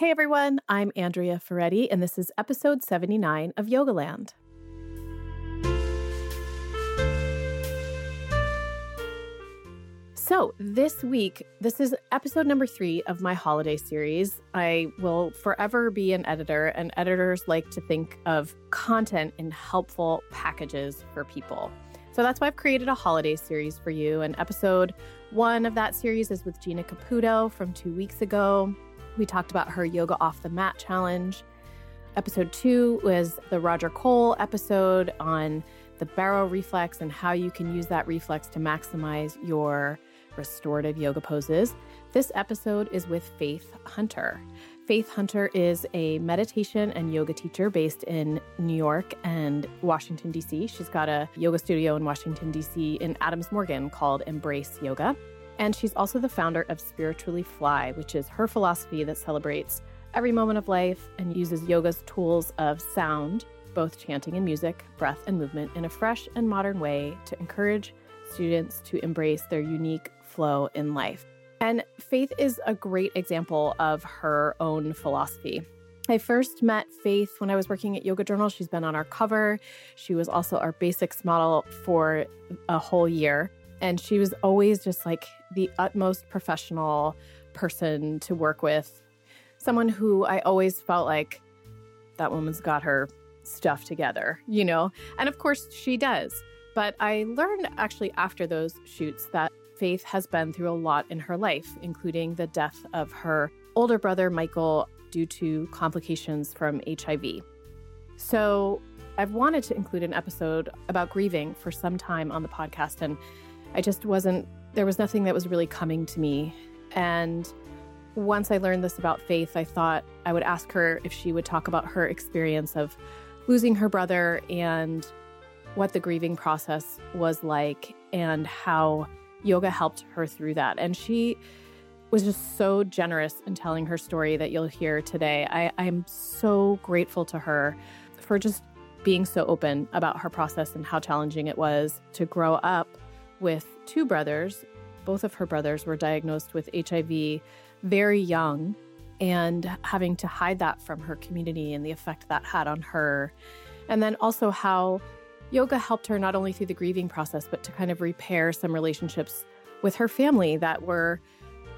Hey everyone, I'm Andrea Ferretti, and this is episode 79 of Yogaland. So, this week, this is episode number three of my holiday series. I will forever be an editor, and editors like to think of content in helpful packages for people. So that's why I've created a holiday series for you. And episode one of that series is with Gina Caputo from two weeks ago. We talked about her Yoga Off the Mat challenge. Episode two was the Roger Cole episode on the baroreflex and how you can use that reflex to maximize your restorative yoga poses. This episode is with Faith Hunter. Faith Hunter is a meditation and yoga teacher based in New York and Washington, D.C. She's got a yoga studio in Washington, D.C. in Adams Morgan called Embrace Yoga. And she's also the founder of Spiritually Fly, which is her philosophy that celebrates every moment of life and uses yoga's tools of sound, both chanting and music, breath and movement, in a fresh and modern way to encourage students to embrace their unique flow in life. And Faith is a great example of her own philosophy. I first met Faith when I was working at Yoga Journal. She's been on our cover. She was also our basics model for a whole year. And she was always just like the utmost professional person to work with. Someone who I always felt like that woman's got her stuff together, you know? And of course she does. But I learned actually after those shoots that Faith has been through a lot in her life, including the death of her older brother, Michael, due to complications from HIV. So I've wanted to include an episode about grieving for some time on the podcast, and I just wasn't, there was nothing that was really coming to me. And once I learned this about Faith, I thought I would ask her if she would talk about her experience of losing her brother and what the grieving process was like and how yoga helped her through that. And she was just so generous in telling her story that you'll hear today. I, I'm so grateful to her for just being so open about her process and how challenging it was to grow up with two brothers. Both of her brothers were diagnosed with HIV very young and having to hide that from her community and the effect that had on her. And then also how yoga helped her not only through the grieving process, but to kind of repair some relationships with her family that were,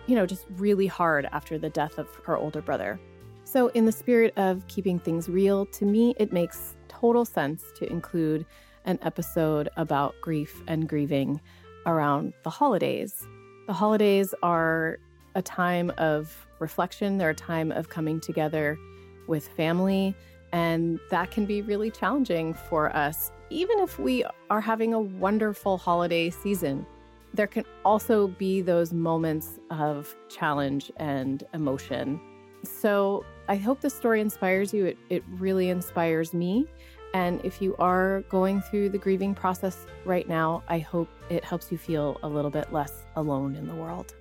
you know, just really hard after the death of her older brother. So, in the spirit of keeping things real, to me, it makes total sense to include an episode about grief and grieving around the holidays. The holidays are a time of reflection, they're a time of coming together with family, and that can be really challenging for us even if we are having a wonderful holiday season, there can also be those moments of challenge and emotion. So I hope this story inspires you. It, it really inspires me. And if you are going through the grieving process right now, I hope it helps you feel a little bit less alone in the world.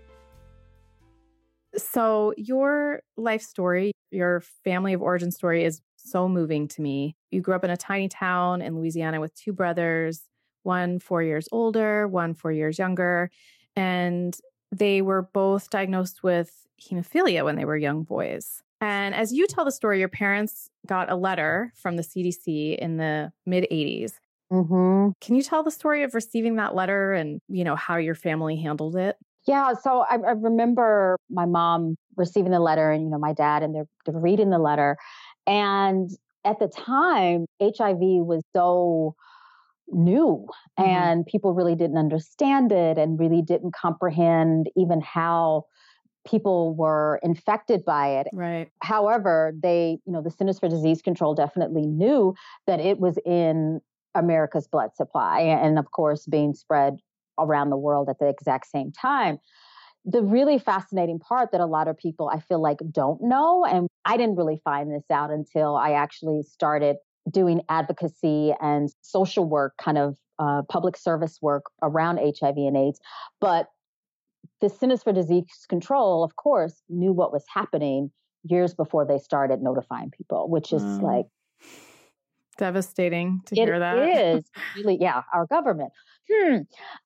So, your life story, your family of origin story is so moving to me. You grew up in a tiny town in Louisiana with two brothers, one four years older, one four years younger. And they were both diagnosed with hemophilia when they were young boys. And as you tell the story, your parents got a letter from the CDC in the mid 80s. Mm-hmm. Can you tell the story of receiving that letter and, you know, how your family handled it? Yeah, so I, I remember my mom receiving the letter and, you know, my dad and they're, they're reading the letter. And at the time, HIV was so new mm-hmm. and people really didn't understand it and really didn't comprehend even how people were infected by it. Right. However, they, you know, the Centers for Disease Control definitely knew that it was in America's blood supply and of course being spread around the world at the exact same time the really fascinating part that a lot of people I feel like don't know, and I didn't really find this out until I actually started doing advocacy and social work, kind of uh, public service work around HIV and AIDS. But the Centers for Disease Control, of course, knew what was happening years before they started notifying people, which is mm. like devastating to it hear that. It is really, yeah, our government. Hmm.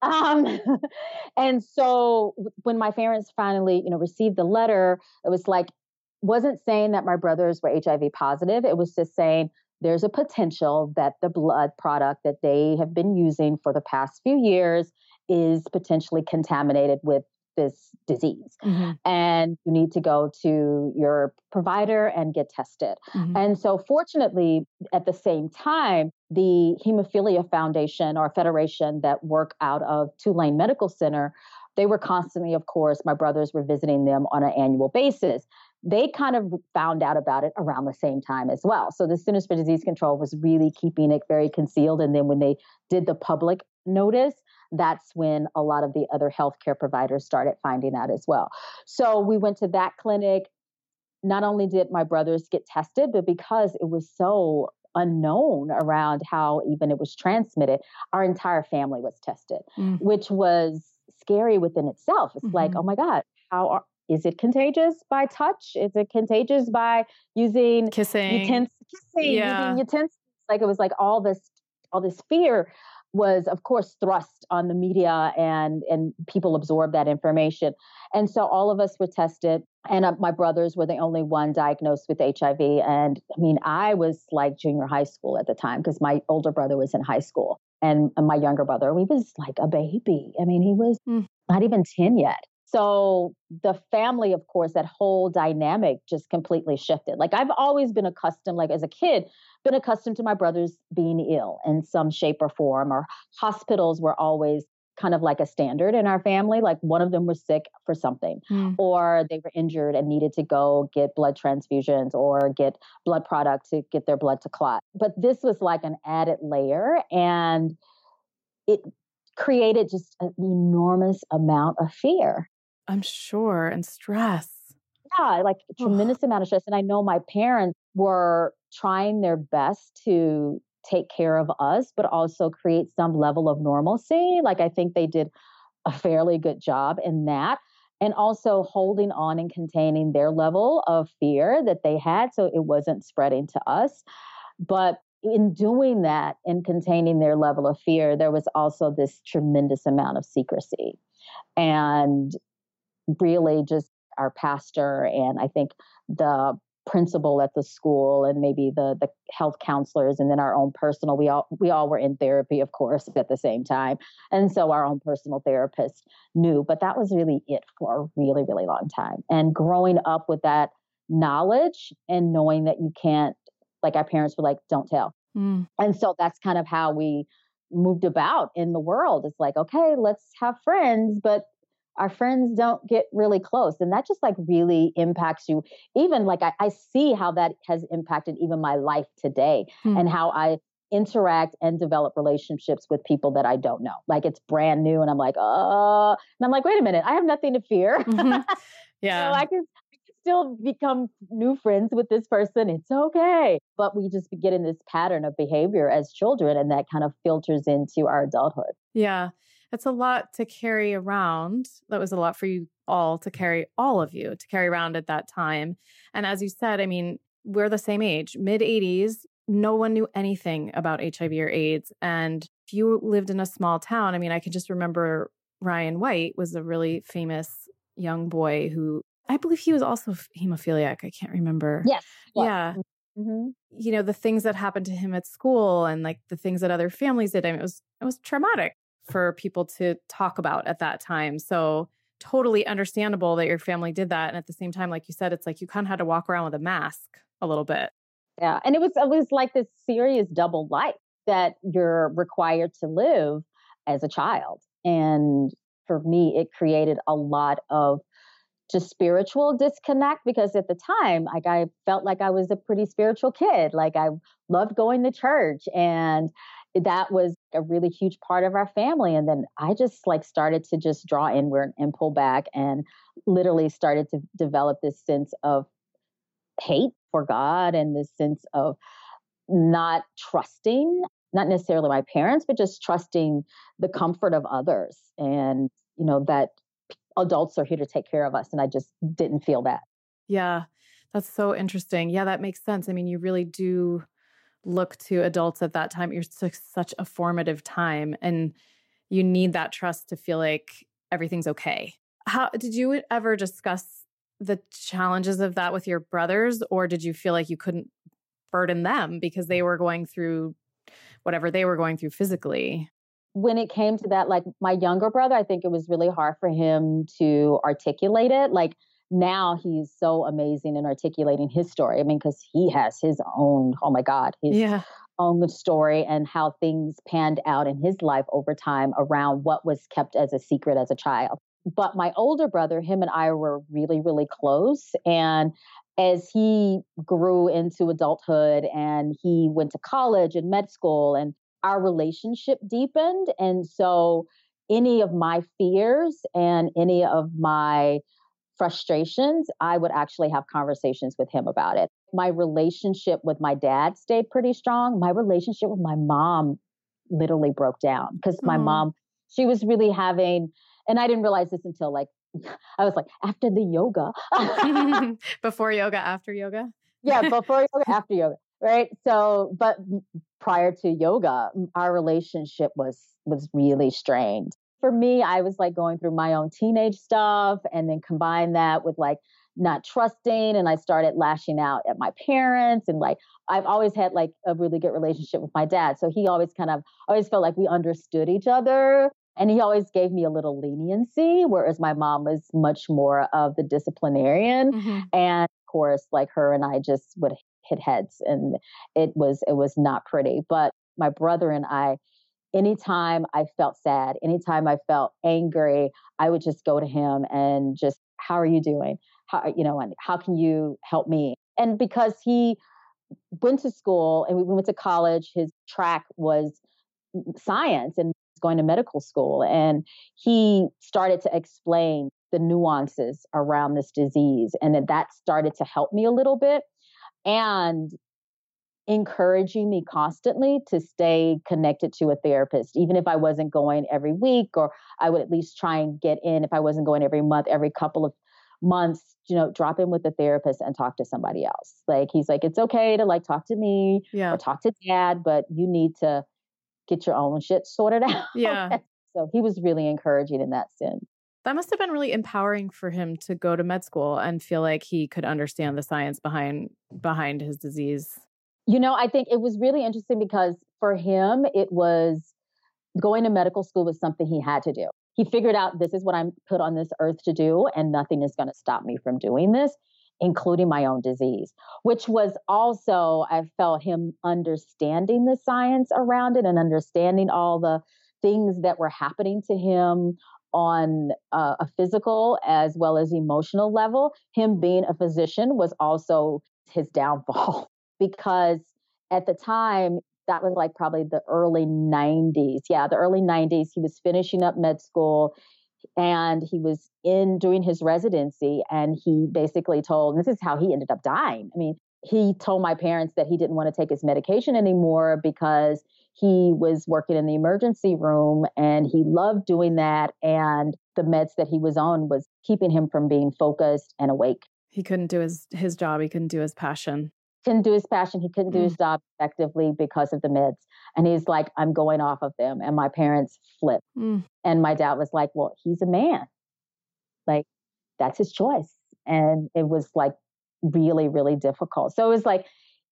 Um, and so when my parents finally, you know, received the letter, it was like wasn't saying that my brothers were HIV positive. It was just saying there's a potential that the blood product that they have been using for the past few years is potentially contaminated with this disease mm-hmm. and you need to go to your provider and get tested. Mm-hmm. And so, fortunately, at the same time, the Hemophilia Foundation or Federation that work out of Tulane Medical Center, they were constantly, of course, my brothers were visiting them on an annual basis. They kind of found out about it around the same time as well. So the Centers for Disease Control was really keeping it very concealed. And then when they did the public notice, that's when a lot of the other healthcare providers started finding out as well. So we went to that clinic. Not only did my brothers get tested, but because it was so unknown around how even it was transmitted, our entire family was tested, mm. which was scary within itself. It's mm-hmm. like, oh my God, how are, is it contagious by touch? Is it contagious by using kissing, utensils, kissing, yeah. using utensils? Like it was like all this, all this fear was of course thrust on the media and and people absorbed that information. And so all of us were tested and uh, my brothers were the only one diagnosed with hiv and i mean i was like junior high school at the time because my older brother was in high school and, and my younger brother he was like a baby. I mean he was mm. not even 10 yet so the family of course that whole dynamic just completely shifted like i've always been accustomed like as a kid been accustomed to my brothers being ill in some shape or form, or hospitals were always kind of like a standard in our family. Like one of them was sick for something, mm. or they were injured and needed to go get blood transfusions or get blood products to get their blood to clot. But this was like an added layer, and it created just an enormous amount of fear. I'm sure, and stress. Yeah, like a tremendous amount of stress. And I know my parents were trying their best to take care of us, but also create some level of normalcy. Like I think they did a fairly good job in that. And also holding on and containing their level of fear that they had so it wasn't spreading to us. But in doing that and containing their level of fear, there was also this tremendous amount of secrecy. And really just our pastor and I think the principal at the school and maybe the the health counselors and then our own personal we all we all were in therapy of course at the same time. And so our own personal therapist knew but that was really it for a really really long time. And growing up with that knowledge and knowing that you can't like our parents were like don't tell. Mm. and so that's kind of how we moved about in the world. It's like okay let's have friends but our friends don't get really close and that just like really impacts you even like i, I see how that has impacted even my life today mm-hmm. and how i interact and develop relationships with people that i don't know like it's brand new and i'm like oh and i'm like wait a minute i have nothing to fear mm-hmm. yeah so i can still become new friends with this person. It's okay. But we just get in this pattern of behavior as children, and that kind of filters into our adulthood. Yeah. It's a lot to carry around. That was a lot for you all to carry, all of you to carry around at that time. And as you said, I mean, we're the same age, mid 80s. No one knew anything about HIV or AIDS. And if you lived in a small town, I mean, I can just remember Ryan White was a really famous young boy who I believe he was also hemophiliac. I can't remember. Yes. Yeah. Mm-hmm. You know, the things that happened to him at school and like the things that other families did. I mean, it was it was traumatic for people to talk about at that time. So totally understandable that your family did that. And at the same time, like you said, it's like you kind of had to walk around with a mask a little bit. Yeah. And it was it was like this serious double life that you're required to live as a child. And for me, it created a lot of just spiritual disconnect because at the time like i felt like i was a pretty spiritual kid like i loved going to church and that was a really huge part of our family and then i just like started to just draw inward and pull back and literally started to develop this sense of hate for god and this sense of not trusting not necessarily my parents but just trusting the comfort of others. And you know that adults are here to take care of us and i just didn't feel that. Yeah that's so interesting. Yeah that makes sense. I mean you really do look to adults at that time. You're such a formative time and you need that trust to feel like everything's okay. How did you ever discuss the challenges of that with your brothers, or did you feel like you couldn't burden them because they were going through whatever they were going through physically? When it came to that, like my younger brother, I think it was really hard for him to articulate it. Like now he's so amazing in articulating his story. I mean, because he has his own, oh my God, his yeah. own story and how things panned out in his life over time around what was kept as a secret as a child. But my older brother, him and I were really, really close. And as he grew into adulthood and he went to college and med school and our relationship deepened. And so any of my fears and any of my frustrations, I would actually have conversations with him about it. My relationship with my dad stayed pretty strong. My relationship with my mom literally broke down because my mom, she was really having, and I didn't realize this until like, I was like, after the yoga. before yoga, after yoga? yeah, before yoga, after yoga. Right. So, but prior to yoga, our relationship was was really strained for me, I was like going through my own teenage stuff and then combine that with like not trusting. And I started lashing out at my parents. And like, I've always had like a really good relationship with my dad. So he always kind of, always felt like we understood each other. And he always gave me a little leniency, whereas my mom was much more of the disciplinarian. Mm-hmm. And of course, like her and I just would hit heads and it was, it was not pretty. But my brother and I, anytime I felt sad, anytime I felt angry, I would just go to him and just, how are you doing? How, you know, and how can you help me? And because he went to school and we went to college, his track was science and going to medical school. And he started to explain the nuances around this disease. And that started to help me a little bit. And encouraging me constantly to stay connected to a therapist, even if I wasn't going every week, or I would at least try and get in if I wasn't going every month, every couple of months, you know, drop in with a therapist and talk to somebody else. Like he's like, it's okay to like talk to me yeah. or talk to dad, but you need to get your own shit sorted out. Yeah. so he was really encouraging in that sense. That must have been really empowering for him to go to med school and feel like he could understand the science behind behind his disease. You know, I think it was really interesting because for him, it was going to medical school was something he had to do. He figured out this is what I'm put on this earth to do, and nothing is going to stop me from doing this, including my own disease, which was also, I felt him understanding the science around it and understanding all the things that were happening to him on uh, a physical as well as emotional level. Him being a physician was also his downfall because at the time, that was like probably the early 90s. Yeah, the early 90s. He was finishing up med school and he was in doing his residency. And he basically told, this is how he ended up dying. I mean, he told my parents that he didn't want to take his medication anymore because he was working in the emergency room and he loved doing that. And the meds that he was on was keeping him from being focused and awake. He couldn't do his, his job, he couldn't do his passion couldn't do his passion. He couldn't do his mm. job effectively because of the meds. And he's like, I'm going off of them. And my parents flipped. Mm. And my dad was like, Well, he's a man. Like, that's his choice. And it was like really, really difficult. So it was like,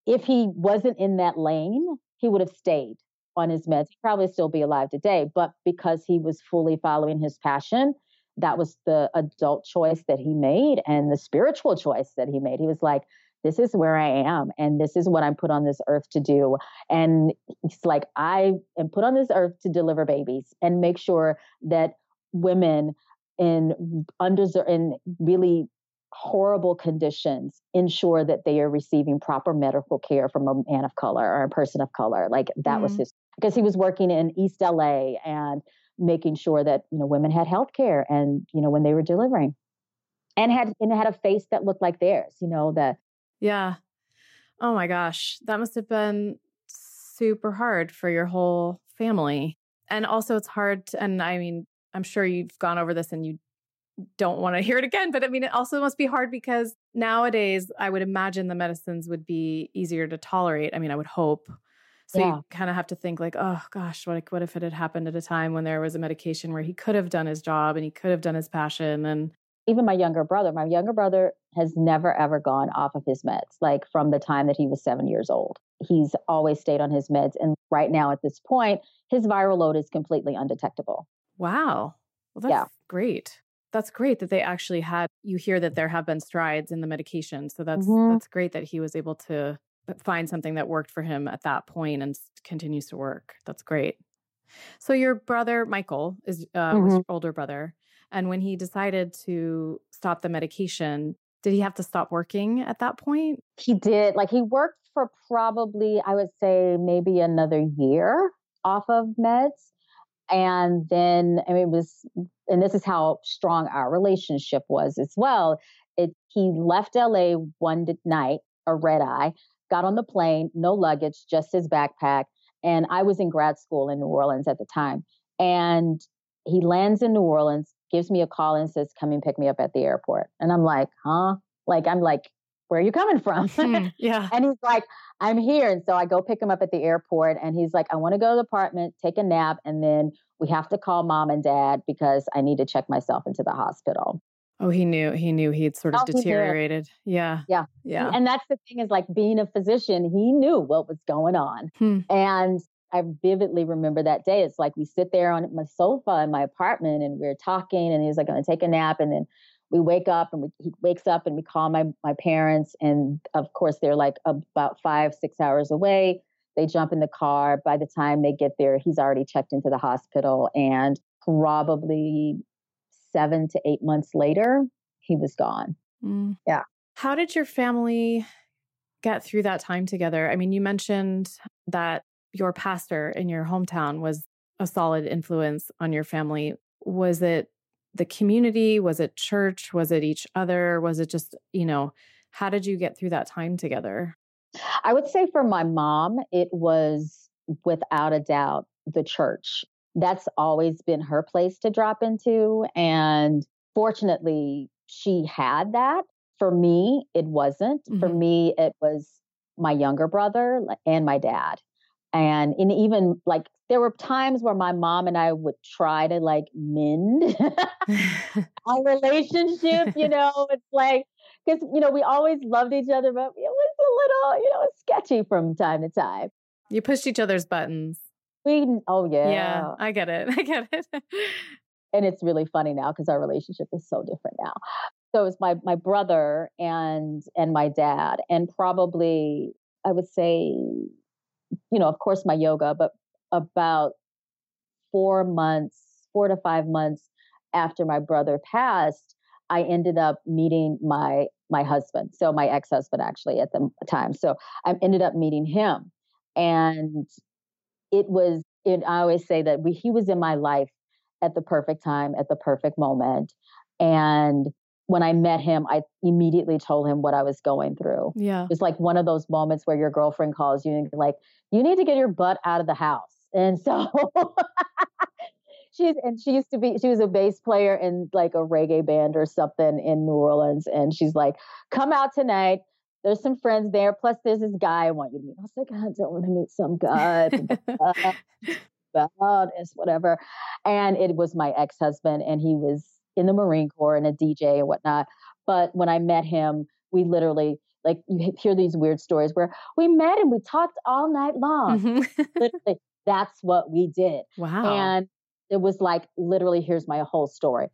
if he wasn't in that lane, he would have stayed on his meds. He'd probably still be alive today. But because he was fully following his passion, that was the adult choice that he made and the spiritual choice that he made. He was like, this is where I am and this is what I'm put on this earth to do. And it's like, I am put on this earth to deliver babies and make sure that women in under in really horrible conditions ensure that they are receiving proper medical care from a man of color or a person of color. Like that mm was his because he was working in East LA and making sure that you know women had health care and you know when they were delivering and had and had a face that looked like theirs you know the yeah. Oh my gosh. That must have been super hard for your whole family. And also, it's hard. To, and I mean, I'm sure you've gone over this and you don't want to hear it again. But I mean, it also must be hard because nowadays, I would imagine the medicines would be easier to tolerate. I mean, I would hope. So yeah. you kind of have to think like, oh gosh, what what if it had happened at a time when there was a medication where he could have done his job and he could have done his passion and even my younger brother, my younger brother has never ever gone off of his meds, like from the time that he was seven years old. He's always stayed on his meds. And right now, at this point, his viral load is completely undetectable. Wow. Well, that's yeah. great. That's great that they actually had you hear that there have been strides in the medication. So that's mm-hmm. that's great that he was able to find something that worked for him at that point and continues to work. That's great. So your brother Michael is uh, mm-hmm. your older brother, and when he decided to stop the medication, did he have to stop working at that point? He did. Like he worked for probably I would say maybe another year off of meds, and then I mean it was, and this is how strong our relationship was as well. It he left LA one night, a red eye, got on the plane, no luggage, just his backpack and I was in grad school in New Orleans at the time. And he lands in New Orleans, gives me a call and says, Come and pick me up at the airport. And I'm like, Huh? Like, I'm like, Where are you coming from? Hmm, yeah. and he's like, I'm here. And so I go pick him up at the airport. And he's like, I want to go to the apartment, take a nap. And then we have to call mom and dad because I need to check myself into the hospital. Oh, he knew. He knew he'd sort of oh, deteriorated. Yeah. Yeah. Yeah. And that's the thing is like being a physician, he knew what was going on. Hmm. And I vividly remember that day. It's like we sit there on my sofa in my apartment and we're talking, and he's like I'm going to take a nap, and then we wake up and we, he wakes up and we call my my parents, and of course they're like about five six hours away. They jump in the car. By the time they get there, he's already checked into the hospital, and probably seven to eight months later, he was gone. Mm. Yeah. How did your family get through that time together? I mean, you mentioned that your pastor in your hometown was a solid influence on your family. Was it the community? Was it church? Was it each other? Was it just, you know, how did you get through that time together? I would say for my mom, it was without a doubt the church. That's always been her place to drop into. And fortunately, she had that. For me, it wasn't. Mm-hmm. For me, it was my younger brother and my dad and in even like there were times where my mom and I would try to like mend our relationship, you know, it's like because you know we always loved each other, but it was a little, you know, sketchy from time to time. You pushed each other's buttons. We oh yeah. Yeah, I get it. I get it. and it's really funny now because our relationship is so different now. So it's my my brother and and my dad, and probably I would say you know, of course, my yoga, but about four months, four to five months after my brother passed, I ended up meeting my my husband, so my ex husband actually at the time. So I ended up meeting him, and it was. It, I always say that we, he was in my life at the perfect time, at the perfect moment, and when I met him, I immediately told him what I was going through. Yeah. It's like one of those moments where your girlfriend calls you and like, you need to get your butt out of the house. And so she's and she used to be she was a bass player in like a reggae band or something in New Orleans. And she's like, come out tonight. There's some friends there. Plus there's this guy I want you to meet. I was like, I don't want to meet some guy. about this, whatever. And it was my ex-husband, and he was in the Marine Corps and a DJ and whatnot. But when I met him, we literally like you hear these weird stories where we met and we talked all night long. Mm-hmm. literally, that's what we did. Wow. And it was like literally, here's my whole story.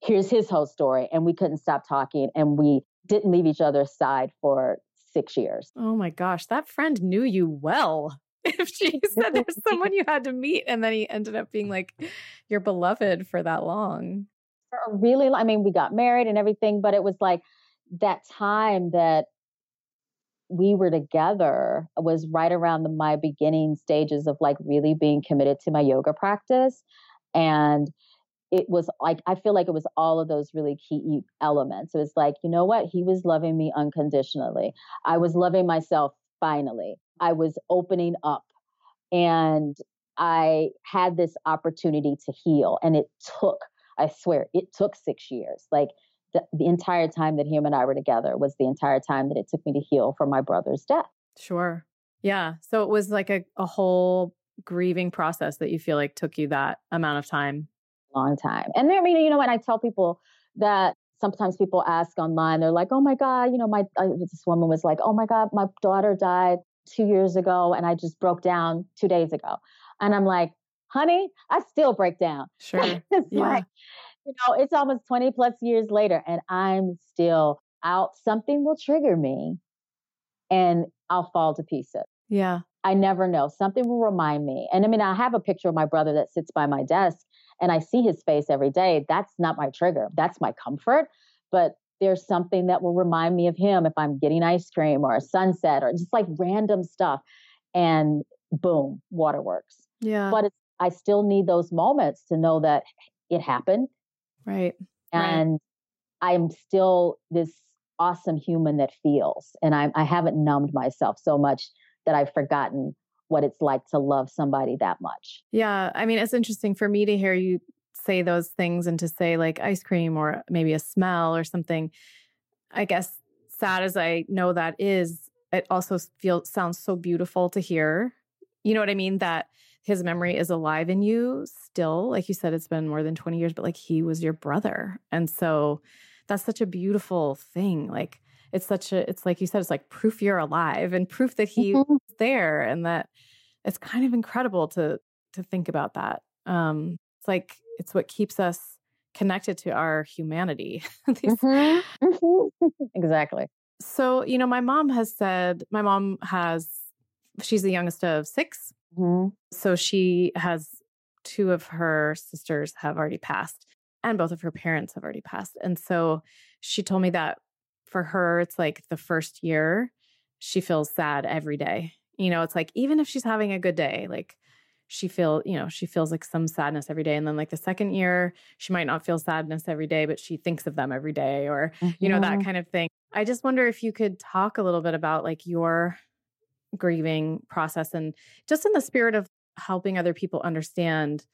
Here's his whole story. And we couldn't stop talking and we didn't leave each other's side for six years. Oh my gosh. That friend knew you well. If she said there's someone you had to meet and then he ended up being like your beloved for that long for a really I mean, we got married and everything, but it was like that time that we were together was right around the, my beginning stages of like really being committed to my yoga practice. And it was like, I feel like it was all of those really key elements. It was like, you know what? He was loving me unconditionally. I was loving myself finally. I was opening up and I had this opportunity to heal. And it took I swear it took six years. Like the, the entire time that him and I were together was the entire time that it took me to heal from my brother's death. Sure. Yeah. So it was like a, a whole grieving process that you feel like took you that amount of time. Long time. And there, I mean, you know, when I tell people that sometimes people ask online, they're like, oh my God, you know, my, uh, this woman was like, oh my God, my daughter died two years ago and I just broke down two days ago. And I'm like, honey, I still break down. Sure. it's yeah. like, you know, it's almost 20 plus years later and I'm still out. Something will trigger me and I'll fall to pieces. Yeah. I never know. Something will remind me. And I mean, I have a picture of my brother that sits by my desk and I see his face every day. That's not my trigger. That's my comfort. But there's something that will remind me of him if I'm getting ice cream or a sunset or just like random stuff. And boom, waterworks. Yeah. But I still need those moments to know that it happened. Right. And right. I'm still this awesome human that feels. And I, I haven't numbed myself so much that I've forgotten what it's like to love somebody that much. Yeah. I mean, it's interesting for me to hear you say those things and to say like ice cream or maybe a smell or something. I guess sad as I know that is, it also feels sounds so beautiful to hear. You know what I mean? That his memory is alive in you still. Like you said, it's been more than 20 years, but like he was your brother. And so that's such a beautiful thing. Like it's such a, it's like you said, it's like proof you're alive and proof that he mm-hmm. was there and that it's kind of incredible to, to think about that. Um, it's like, it's what keeps us connected to our humanity. mm-hmm. Mm-hmm. exactly. So, you know, my mom has said, my mom has, she's the youngest of 6 mm-hmm. So she has two of her sisters have already passed and both of her parents have already passed. And so she told me that for her, it's like the first year she feels sad every day. You know, it's like even if she's having a good day, like she feel, you know, she feels like some sadness every day. And then like the second year, she might not feel sadness every day, but she thinks of them every day or, you know, that mm-hmm. kind of thing. I just wonder if you could talk a little bit about like your grieving process and just in the spirit of helping other people understand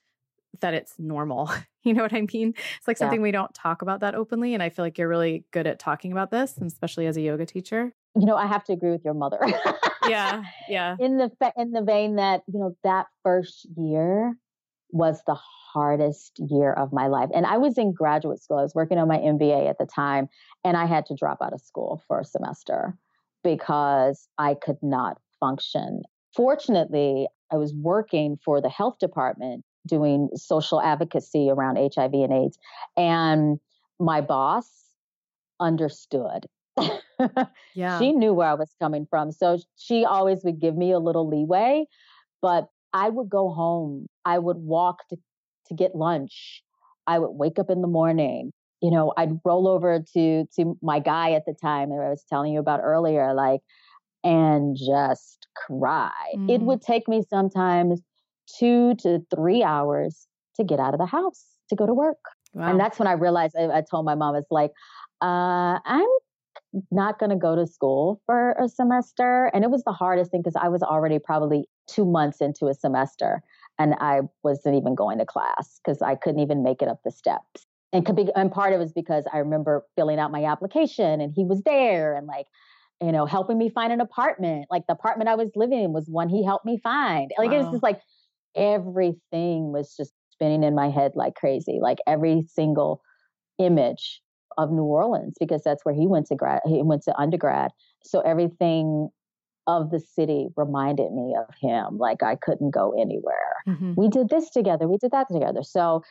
that it's normal. You know what I mean? It's like something yeah. we don't talk about that openly. And I feel like you're really good at talking about this, and especially as a yoga teacher. You know, I have to agree with your mother. yeah. Yeah. In the in the vein that, you know, that first year was the hardest year of my life. And I was in graduate school. I was working on my MBA at the time, and I had to drop out of school for a semester because I could not function. Fortunately, I was working for the health department doing social advocacy around HIV and AIDS. And my boss understood. yeah. She knew where I was coming from. So she always would give me a little leeway, but I would go home. I would walk to, to get lunch. I would wake up in the morning. You know, I'd roll over to to my guy at the time that I was telling you about earlier, like, and just cry. Mm. It would take me sometimes two to three hours to get out of the house to go to work. Wow. And that's when I realized I, I told my mom, it's like, uh, I'm not going to go to school for a semester. And it was the hardest thing because I was already probably two months into a semester and I wasn't even going to class because I couldn't even make it up the steps. And could be, and part of it was because I remember filling out my application and he was there and like, you know, helping me find an apartment. Like the apartment I was living in was one he helped me find. Like wow. it was just like everything was just spinning in my head like crazy, like every single image of New Orleans because that's where he went to grad he went to undergrad. So everything of the city reminded me of him like I couldn't go anywhere. Mm-hmm. We did this together, we did that together. So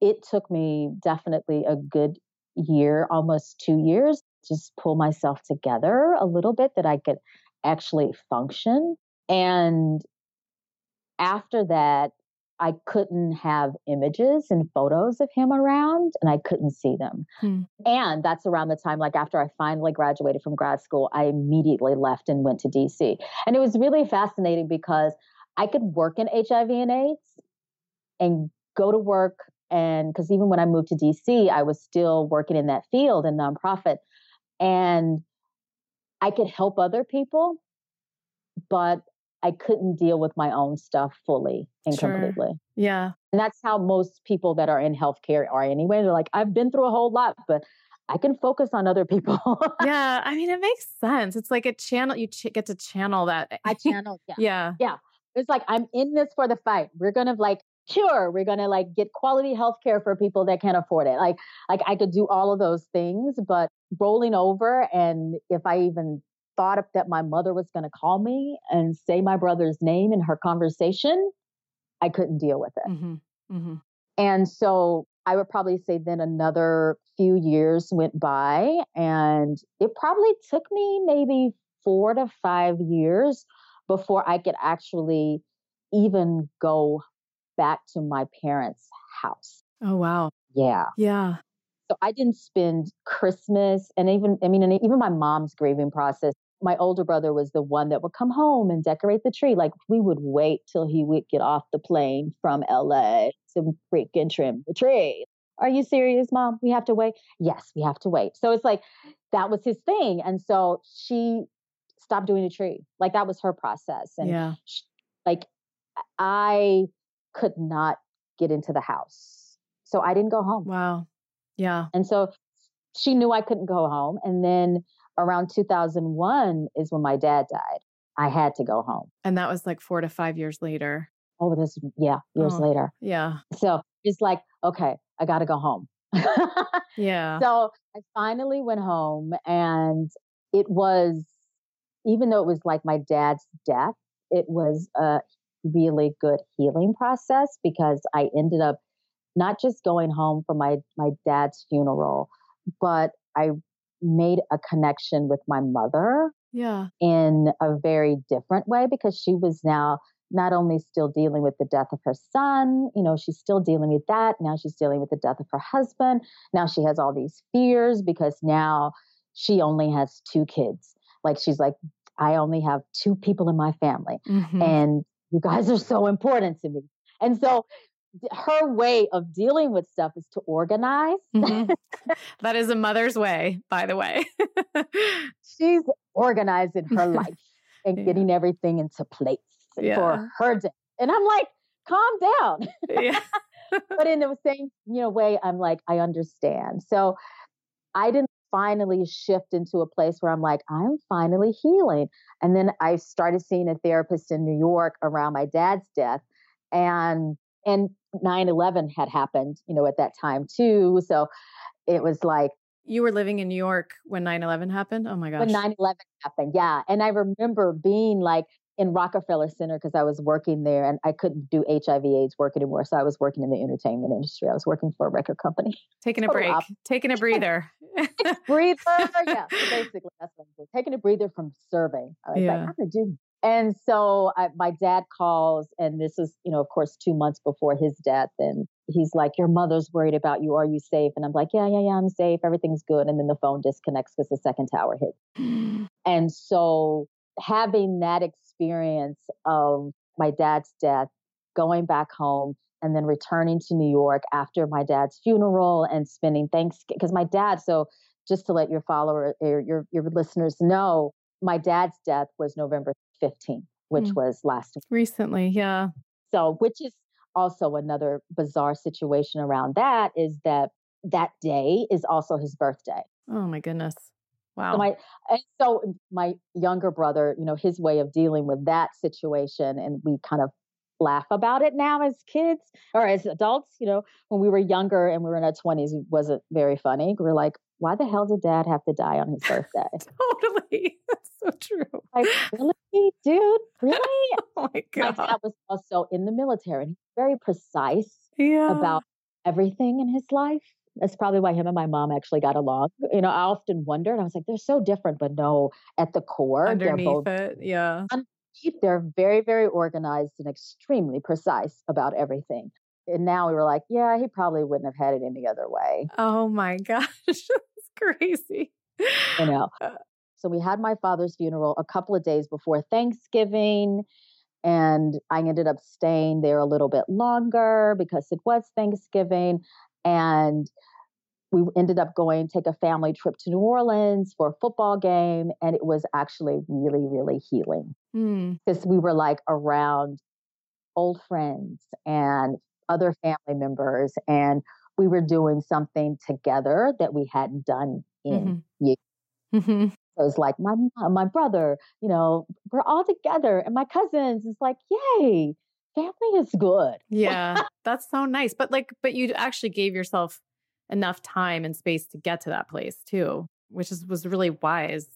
it took me definitely a good year, almost 2 years just pull myself together a little bit that I could actually function and after that, I couldn't have images and photos of him around and I couldn't see them. Hmm. And that's around the time, like after I finally graduated from grad school, I immediately left and went to DC. And it was really fascinating because I could work in HIV and AIDS and go to work. And because even when I moved to DC, I was still working in that field in nonprofit. And I could help other people, but I couldn't deal with my own stuff fully and sure. completely. Yeah. And that's how most people that are in healthcare are anyway. They're like, I've been through a whole lot, but I can focus on other people. yeah. I mean, it makes sense. It's like a channel, you ch- get to channel that. Eh, I eh, channel. Yeah. yeah. Yeah. It's like, I'm in this for the fight. We're going to like sure we're going to like get quality health care for people that can't afford it like like i could do all of those things but rolling over and if i even thought that my mother was going to call me and say my brother's name in her conversation i couldn't deal with it mm-hmm. Mm-hmm. and so i would probably say then another few years went by and it probably took me maybe four to five years before i could actually even go back to my parents' house. Oh, wow. Yeah. Yeah. So I didn't spend Christmas and even, I mean, and even my mom's grieving process. My older brother was the one that would come home and decorate the tree. Like we would wait till he would get off the plane from LA to freaking trim the tree. Are you serious, mom? We have to wait? Yes, we have to wait. So it's like that was his thing. And so she stopped doing the tree. Like that was her process. And yeah. She, like I could not get into the house. So I didn't go home. Wow. Yeah. And so she knew I couldn't go home. And then around 2001 is when my dad died. I had to go home. And that was like four to five years later. Oh, this, yeah, years oh, later. Yeah. So it's like, okay, I got to go home. yeah. So I finally went home and it was, even though it was like my dad's death, it was, uh, really good healing process because I ended up not just going home for my my dad's funeral, but I made a connection with my mother. Yeah. In a very different way because she was now not only still dealing with the death of her son, you know, she's still dealing with that. Now she's dealing with the death of her husband. Now she has all these fears because now she only has two kids. Like she's like, I only have two people in my family. Mm-hmm. And you guys are so important to me. And so her way of dealing with stuff is to organize. Mm-hmm. that is a mother's way, by the way. She's organizing her life and yeah. getting everything into place yeah. for her day. And I'm like, calm down. yeah. but in the same, you know, way, I'm like, I understand. So I didn't finally shift into a place where I'm like, I'm finally healing. And then I started seeing a therapist in New York around my dad's death. And and 9-11 had happened, you know, at that time too. So it was like you were living in New York when 9-11 happened? Oh my gosh. When 9-11 happened, yeah. And I remember being like in Rockefeller Center because I was working there and I couldn't do HIV AIDS work anymore. So I was working in the entertainment industry. I was working for a record company. Taking a break, taking a breather. breather. Yeah. So basically, that's what I'm doing. Taking a breather from serving. I was yeah. like, I'm going to do. And so I, my dad calls, and this is, you know, of course, two months before his death. And he's like, Your mother's worried about you. Are you safe? And I'm like, Yeah, yeah, yeah, I'm safe. Everything's good. And then the phone disconnects because the second tower hit. and so having that experience of my dad's death, going back home, and then returning to New York after my dad's funeral and spending Thanksgiving. Because my dad, so just to let your follower or your, your listeners know, my dad's death was November 15th, which mm. was last. Recently, yeah. So, which is also another bizarre situation around that is that that day is also his birthday. Oh my goodness. Wow. So my and so my younger brother, you know, his way of dealing with that situation, and we kind of laugh about it now as kids or as adults. You know, when we were younger and we were in our twenties, it wasn't very funny. We are like, why the hell did Dad have to die on his birthday? totally, that's so true. Like, really, dude, really? oh my god. My dad was also in the military, and he's very precise yeah. about everything in his life. That's probably why him and my mom actually got along. You know, I often wondered. I was like, they're so different, but no, at the core, underneath they're both, it, yeah. Underneath, they're very, very organized and extremely precise about everything. And now we were like, yeah, he probably wouldn't have had it any other way. Oh my gosh, that's crazy. You know. Uh so we had my father's funeral a couple of days before Thanksgiving and I ended up staying there a little bit longer because it was Thanksgiving. And we ended up going take a family trip to New Orleans for a football game, and it was actually really, really healing because mm. we were like around old friends and other family members, and we were doing something together that we hadn't done in mm-hmm. years. Mm-hmm. So it's like my my brother, you know, we're all together, and my cousins. It's like, yay! family is good. Yeah, that's so nice. But like, but you actually gave yourself enough time and space to get to that place too, which is was really wise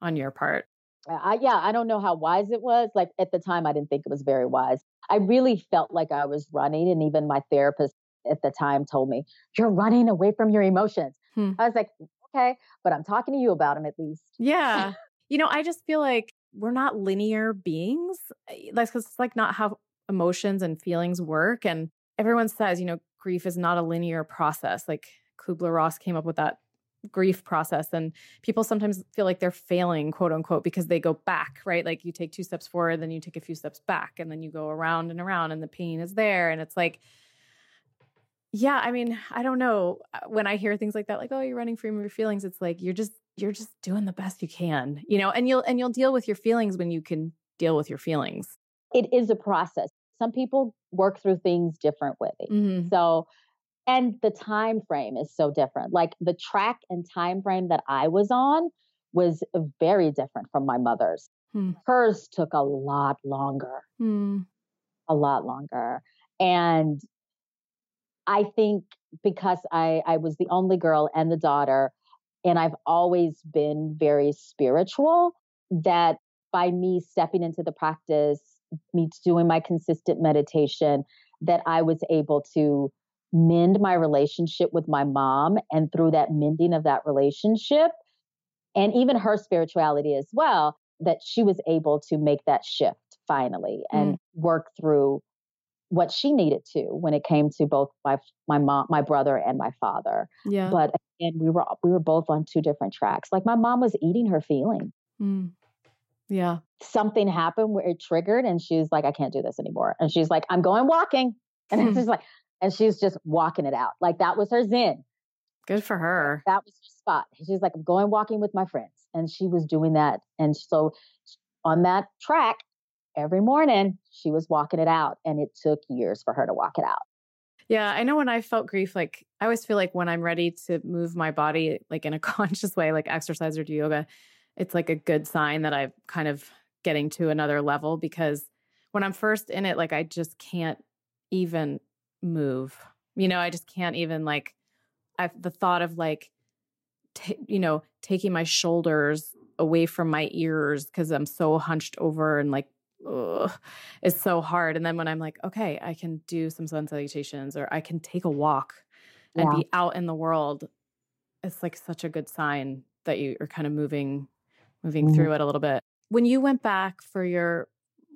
on your part. I, yeah, I don't know how wise it was. Like at the time, I didn't think it was very wise. I really felt like I was running, and even my therapist at the time told me, "You're running away from your emotions." Hmm. I was like, "Okay," but I'm talking to you about them at least. Yeah, you know, I just feel like we're not linear beings. That's because it's like not how emotions and feelings work. And everyone says, you know, grief is not a linear process. Like Kubler Ross came up with that grief process and people sometimes feel like they're failing quote unquote because they go back right? Like you take two steps forward then you take a few steps back and then you go around and around and the pain is there and it's like yeah i mean i don't know. Uh, when i hear things like that like oh you're running from your feelings it's like you're just you're just doing the best you can you know? And you'll and you'll deal with your feelings when you can deal with your feelings. It is a process some people work through things differently mm-hmm. so and the time frame is so different like the track and time frame that i was on was very different from my mother's hmm. hers took a lot longer hmm. a lot longer and i think because i i was the only girl and the daughter and i've always been very spiritual that by me stepping into the practice me doing my consistent meditation that i was able to mend my relationship with my mom. And through that mending of that relationship, and even her spirituality as well, that she was able to make that shift finally and mm. work through what she needed to when it came to both my my mom, my brother, and my father. Yeah. But again, we were we were both on two different tracks. Like my mom was eating her feeling. Mm. Yeah. Something happened where it triggered, and she's like, "I can't do this anymore." And she's like, "I'm going walking." And hmm. it's just like, and she's just walking it out. Like that was her zen. Good for her. That was her spot. She's like, I'm going walking with my friends. And she was doing that. And so on that track, every morning, she was walking it out. And it took years for her to walk it out. Yeah, I know when I felt grief, like I always feel like when I'm ready to move my body, like in a conscious way, like exercise or do yoga, it's like a good sign that I'm kind of getting to another level because when I'm first in it, like I just can't even move. You know, I just can't even like I the thought of like t- you know, taking my shoulders away from my ears cuz I'm so hunched over and like ugh, it's so hard. And then when I'm like, okay, I can do some sun salutations or I can take a walk and yeah. be out in the world, it's like such a good sign that you are kind of moving moving mm-hmm. through it a little bit. When you went back for your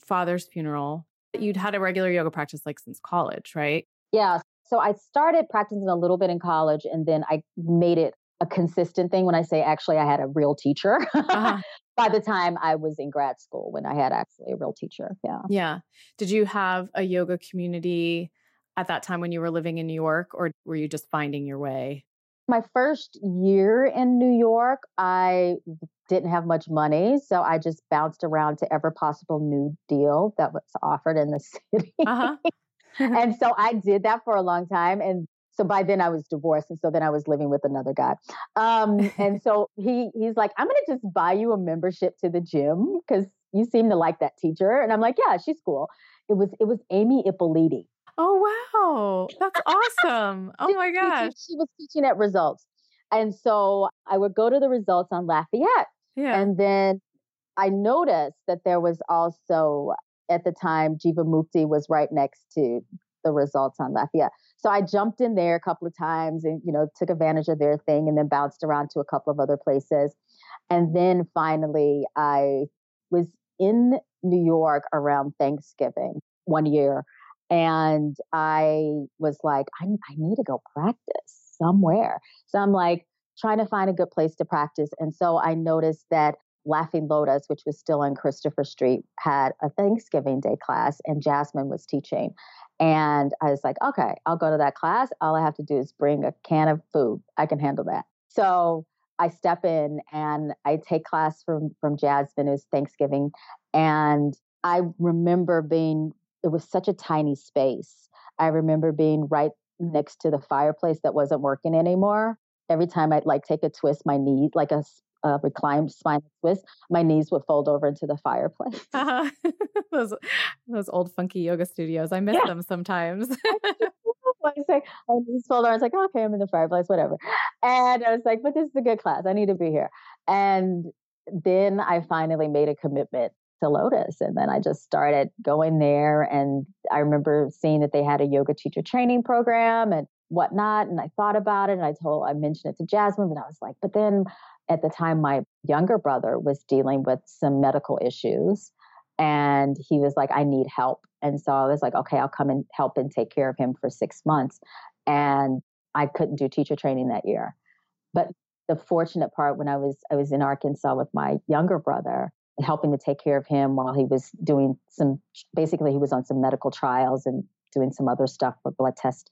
father's funeral, you'd had a regular yoga practice like since college, right? Yeah. So I started practicing a little bit in college and then I made it a consistent thing when I say actually I had a real teacher. Uh-huh. By the time I was in grad school when I had actually a real teacher. Yeah. Yeah. Did you have a yoga community at that time when you were living in New York or were you just finding your way? My first year in New York, I didn't have much money, so I just bounced around to every possible new deal that was offered in the city. Uh-huh. and so I did that for a long time. And so by then I was divorced. And so then I was living with another guy. Um, and so he he's like, I'm gonna just buy you a membership to the gym because you seem to like that teacher. And I'm like, yeah, she's cool. It was it was Amy Ippoliti. Oh wow. That's awesome. oh my gosh. she was teaching at results. And so I would go to the results on Lafayette. Yeah. And then I noticed that there was also at the time, Jivamukti was right next to the results on Lafayette. So I jumped in there a couple of times and, you know, took advantage of their thing and then bounced around to a couple of other places. And then finally, I was in New York around Thanksgiving one year. And I was like, I, I need to go practice somewhere. So I'm like trying to find a good place to practice. And so I noticed that Laughing Lotus, which was still on Christopher Street, had a Thanksgiving Day class, and Jasmine was teaching. And I was like, okay, I'll go to that class. All I have to do is bring a can of food. I can handle that. So I step in and I take class from from Jasmine. It was Thanksgiving, and I remember being. It was such a tiny space. I remember being right next to the fireplace that wasn't working anymore. Every time I'd like take a twist, my knee, like a a reclined spine twist, my knees would fold over into the fireplace. Uh-huh. those those old funky yoga studios. I miss yeah. them sometimes. I say, my knees fold over. I was like, okay, I'm in the fireplace, whatever. And I was like, but this is a good class. I need to be here. And then I finally made a commitment to Lotus. And then I just started going there. And I remember seeing that they had a yoga teacher training program and whatnot. And I thought about it and I told, I mentioned it to Jasmine, and I was like, but then at the time, my younger brother was dealing with some medical issues. And he was like, I need help. And so I was like, okay, I'll come and help and take care of him for six months. And I couldn't do teacher training that year. But the fortunate part when I was I was in Arkansas with my younger brother, helping to take care of him while he was doing some basically he was on some medical trials and doing some other stuff for blood tests.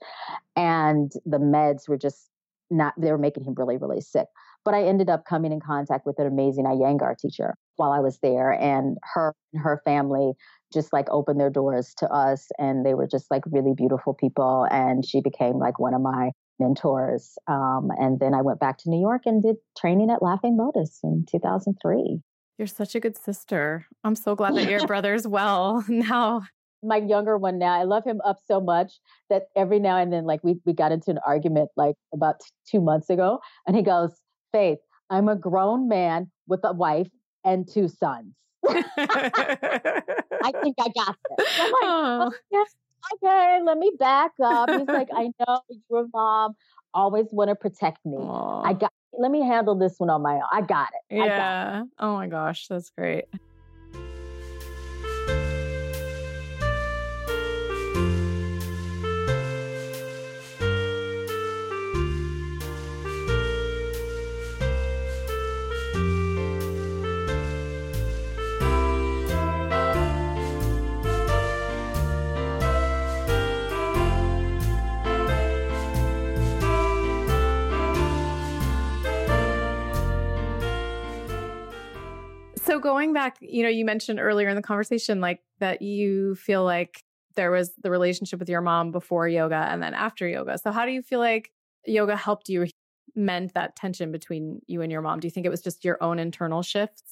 And the meds were just not they were making him really really sick. But i ended up coming in contact with an amazing iyengar teacher while i was there. And her and her family just like opened their doors to us and they were just like really beautiful people. And she became like one of my mentors. Um, and then i went back to new york and did training at laughing lotus in 2003 you're such a good sister. I'm so glad that your brother's well now. My younger one now, I love him up so much that every now and then, like we we got into an argument like about t- two months ago, and he goes, "Faith, I'm a grown man with a wife and two sons. I think I got this." I'm like, oh. okay, okay, let me back up. He's like, I know you your mom always want to protect me. Aww. I got let me handle this one on my own. I got it. Yeah. Got it. Oh my gosh, that's great. So going back, you know, you mentioned earlier in the conversation like that you feel like there was the relationship with your mom before yoga and then after yoga. So how do you feel like yoga helped you mend that tension between you and your mom? Do you think it was just your own internal shifts?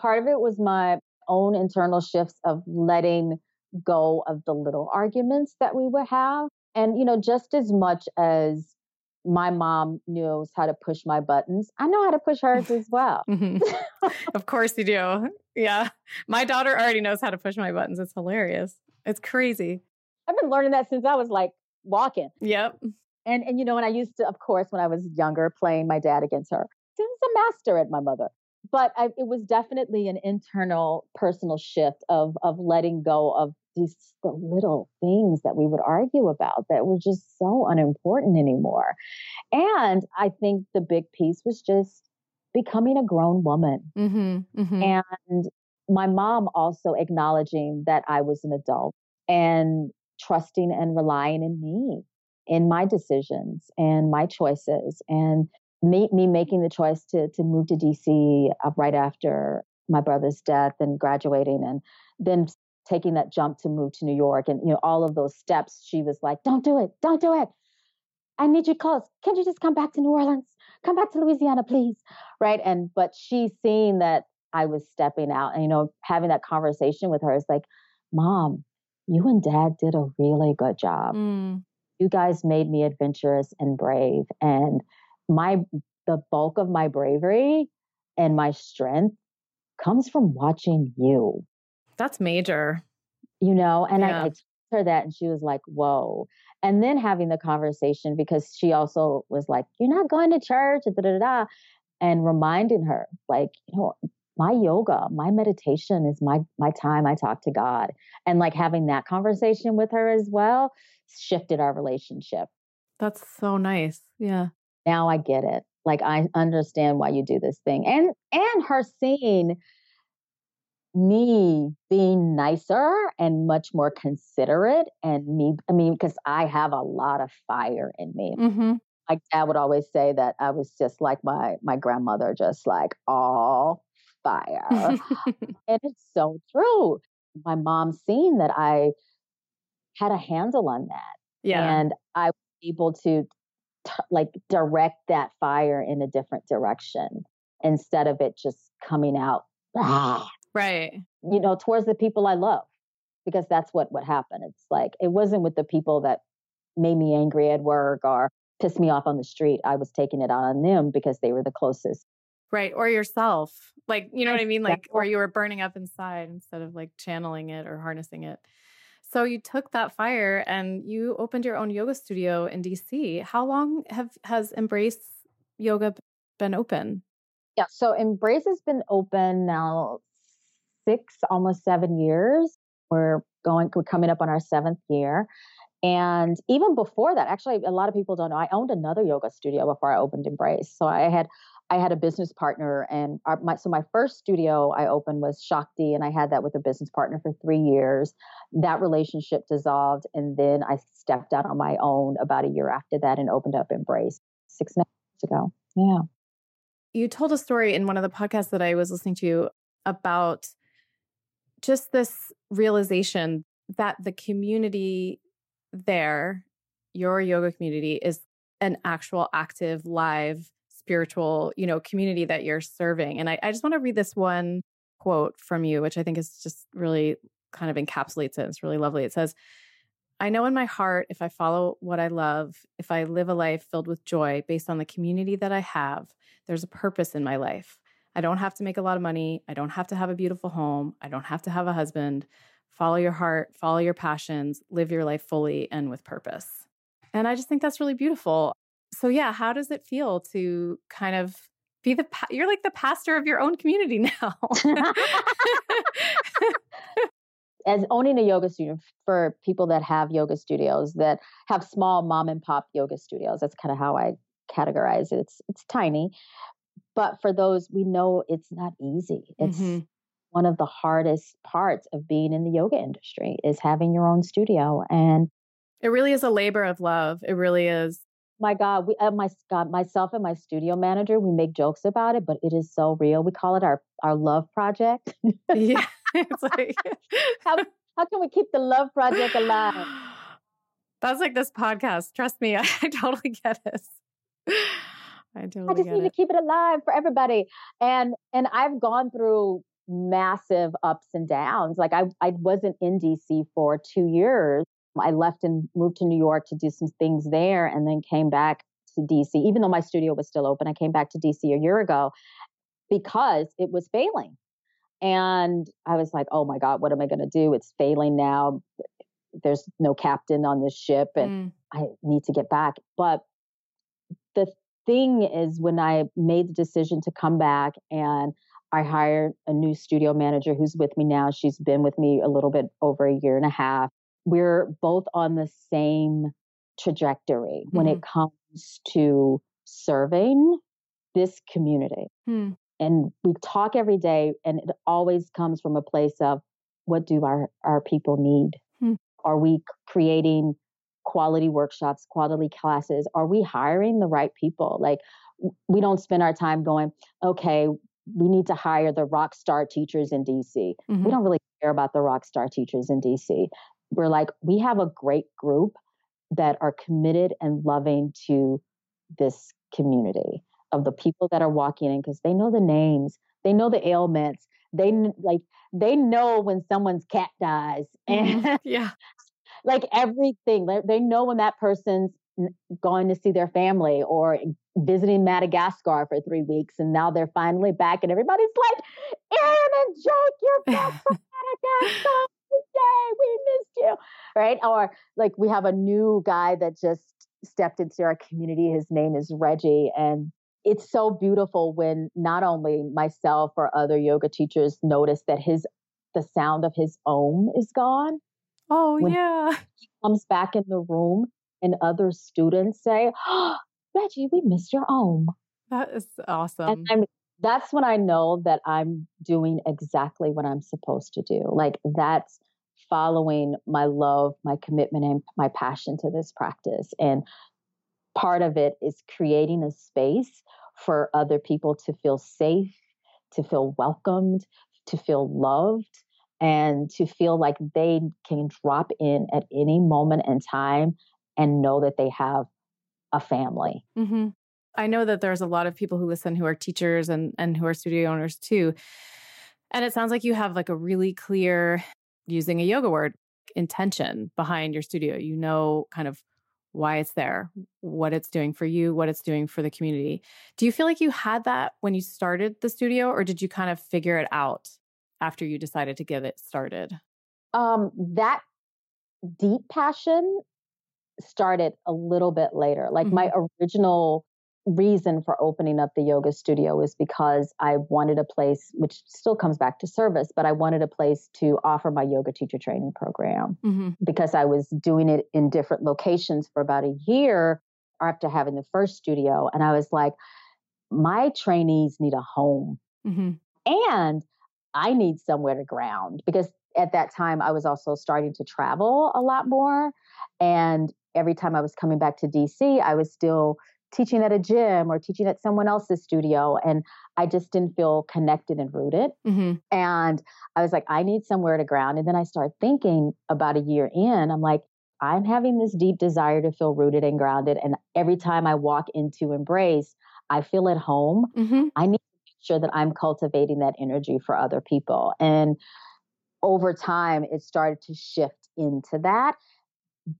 Part of it was my own internal shifts of letting go of the little arguments that we would have. And, you know, just as much as my mom knows how to push my buttons. I know how to push hers as well. mm-hmm. Of course you do. Yeah. My daughter already knows how to push my buttons. It's hilarious. It's crazy. I've been learning that since I was like walking. Yep. And and you know, and I used to, of course, when I was younger, playing my dad against her. I was a master at my mother. But I, it was definitely an internal personal shift of of letting go of these the little things that we would argue about that were just so unimportant anymore. And I think the big piece was just becoming a grown woman. Mm-hmm, mm-hmm. And my mom also acknowledging that I was an adult and trusting and relying in me in my decisions and my choices and me, me making the choice to to move to DC uh, right after my brother's death and graduating and then taking that jump to move to New York and you know all of those steps she was like don't do it don't do it. I need you close can't you just come back to New Orleans? Come back to Louisiana please. Right? And but she's seeing that I was stepping out and you know having that conversation with her is like mom you and dad did a really good job. Mm. you guys made me adventurous and brave and my the bulk of my bravery and my strength comes from watching you that's major. You know, and yeah. I, I told her that and she was like, whoa. And then having the conversation because she also was like, You're not going to church, da, da, da, and reminding her, like, you know, my yoga, my meditation is my my time I talk to God. And like having that conversation with her as well shifted our relationship. That's so nice. Yeah. Now I get it. Like I understand why you do this thing. And and her seeing me being nicer and much more considerate and me i mean because i have a lot of fire in me mm-hmm. my dad would always say that i was just like my my grandmother just like all fire and it's so true my mom seen that i had a handle on that yeah and i was able to t- like direct that fire in a different direction instead of it just coming out. Right. You know, towards the people I love, because that's what what happened. It's like it wasn't with the people that made me angry at work or pissed me off on the street. I was taking it on them because they were the closest. Right. Or yourself. Like, you know what I mean? Like, or you were burning up inside instead of like channeling it or harnessing it. So you took that fire and you opened your own yoga studio in DC. How long have has Embrace Yoga been open? Yeah, so Embrace has been open now six, almost seven years. We're going, we're coming up on our seventh year. And even before that, actually, a lot of people don't know. I owned another yoga studio before I opened Embrace. So I had I had a business partner, and our, my, so my first studio I opened was Shakti, and I had that with a business partner for three years. That relationship dissolved, and then I stepped out on my own about a year after that and opened up Embrace six months ago. Yeah. You told a story in one of the podcasts that I was listening to about just this realization that the community there, your yoga community, is an actual active, live, spiritual, you know, community that you're serving. And I, I just want to read this one quote from you, which I think is just really kind of encapsulates it. It's really lovely. It says, I know in my heart, if I follow what I love, if I live a life filled with joy based on the community that I have, there's a purpose in my life. I don't have to make a lot of money. I don't have to have a beautiful home. I don't have to have a husband. Follow your heart, follow your passions, live your life fully and with purpose. And I just think that's really beautiful. So, yeah, how does it feel to kind of be the, you're like the pastor of your own community now? As owning a yoga studio for people that have yoga studios that have small mom and pop yoga studios, that's kind of how I categorize it. It's it's tiny, but for those we know it's not easy. It's mm-hmm. one of the hardest parts of being in the yoga industry is having your own studio and it really is a labor of love. It really is. My God, we uh, my God, myself and my studio manager, we make jokes about it, but it is so real. We call it our our love project. yeah, it's like how how can we keep the love project alive? That's like this podcast. Trust me, I, I totally get this. I totally I just need it. to keep it alive for everybody. And and I've gone through massive ups and downs. Like I I wasn't in DC for 2 years. I left and moved to New York to do some things there and then came back to DC even though my studio was still open. I came back to DC a year ago because it was failing. And I was like, "Oh my god, what am I going to do? It's failing now. There's no captain on this ship and mm. I need to get back." But the thing is when I made the decision to come back and I hired a new studio manager who's with me now. She's been with me a little bit over a year and a half. We're both on the same trajectory mm-hmm. when it mm-hmm. comes to serving this community. Mm. And we talk every day, and it always comes from a place of what do our, our people need? Mm. Are we creating quality workshops, quality classes? Are we hiring the right people? Like, we don't spend our time going, okay, we need to hire the rock star teachers in DC. Mm-hmm. We don't really care about the rock star teachers in DC. We're like, we have a great group that are committed and loving to this community of the people that are walking in because they know the names, they know the ailments, they like they know when someone's cat dies and yeah like everything. They know when that person's going to see their family or visiting Madagascar for three weeks, and now they're finally back, and everybody's like, "Aaron and Jake, you're back from Madagascar! Yay, we missed you!" Right? Or like we have a new guy that just stepped into our community. His name is Reggie, and it's so beautiful when not only myself or other yoga teachers notice that his the sound of his om is gone Oh, when yeah. He comes back in the room and other students say, oh, Reggie, we missed your om. That is awesome. And I'm, that's when I know that I'm doing exactly what I'm supposed to do. Like that's following my love, my commitment, and my passion to this practice. And part of it is creating a space for other people to feel safe, to feel welcomed, to feel loved, and to feel like they can drop in at any moment in time and know that they have a family. Mm-hmm. I know that there's a lot of people who listen who are teachers and and who are studio owners too. And it sounds like you have like a really clear using a yoga word intention behind your studio. You know kind of why it's there, what it's doing for you, what it's doing for the community. Do you feel like you had that when you started the studio or did you kind of figure it out after you decided to get it started? Um that deep passion started a little bit later. Like mm-hmm. my original reason for opening up the yoga studio is because I wanted a place, which still comes back to service, but I wanted a place to offer my yoga teacher training program mm-hmm. because I was doing it in different locations for about a year after having the first studio. And I was like, my trainees need a home mm-hmm. and I need somewhere to ground because at that time I was also starting to travel a lot more. And every time I was coming back to DC, I was still teaching at a gym or teaching at someone else's studio. And I just didn't feel connected and rooted. Mm-hmm. And I was like, I need somewhere to ground. And then I started thinking about a year in, I'm like, I'm having this deep desire to feel rooted and grounded. And every time I walk into Embrace, I feel at home. Mm-hmm. I need sure that I'm cultivating that energy for other people. And over time, it started to shift into that.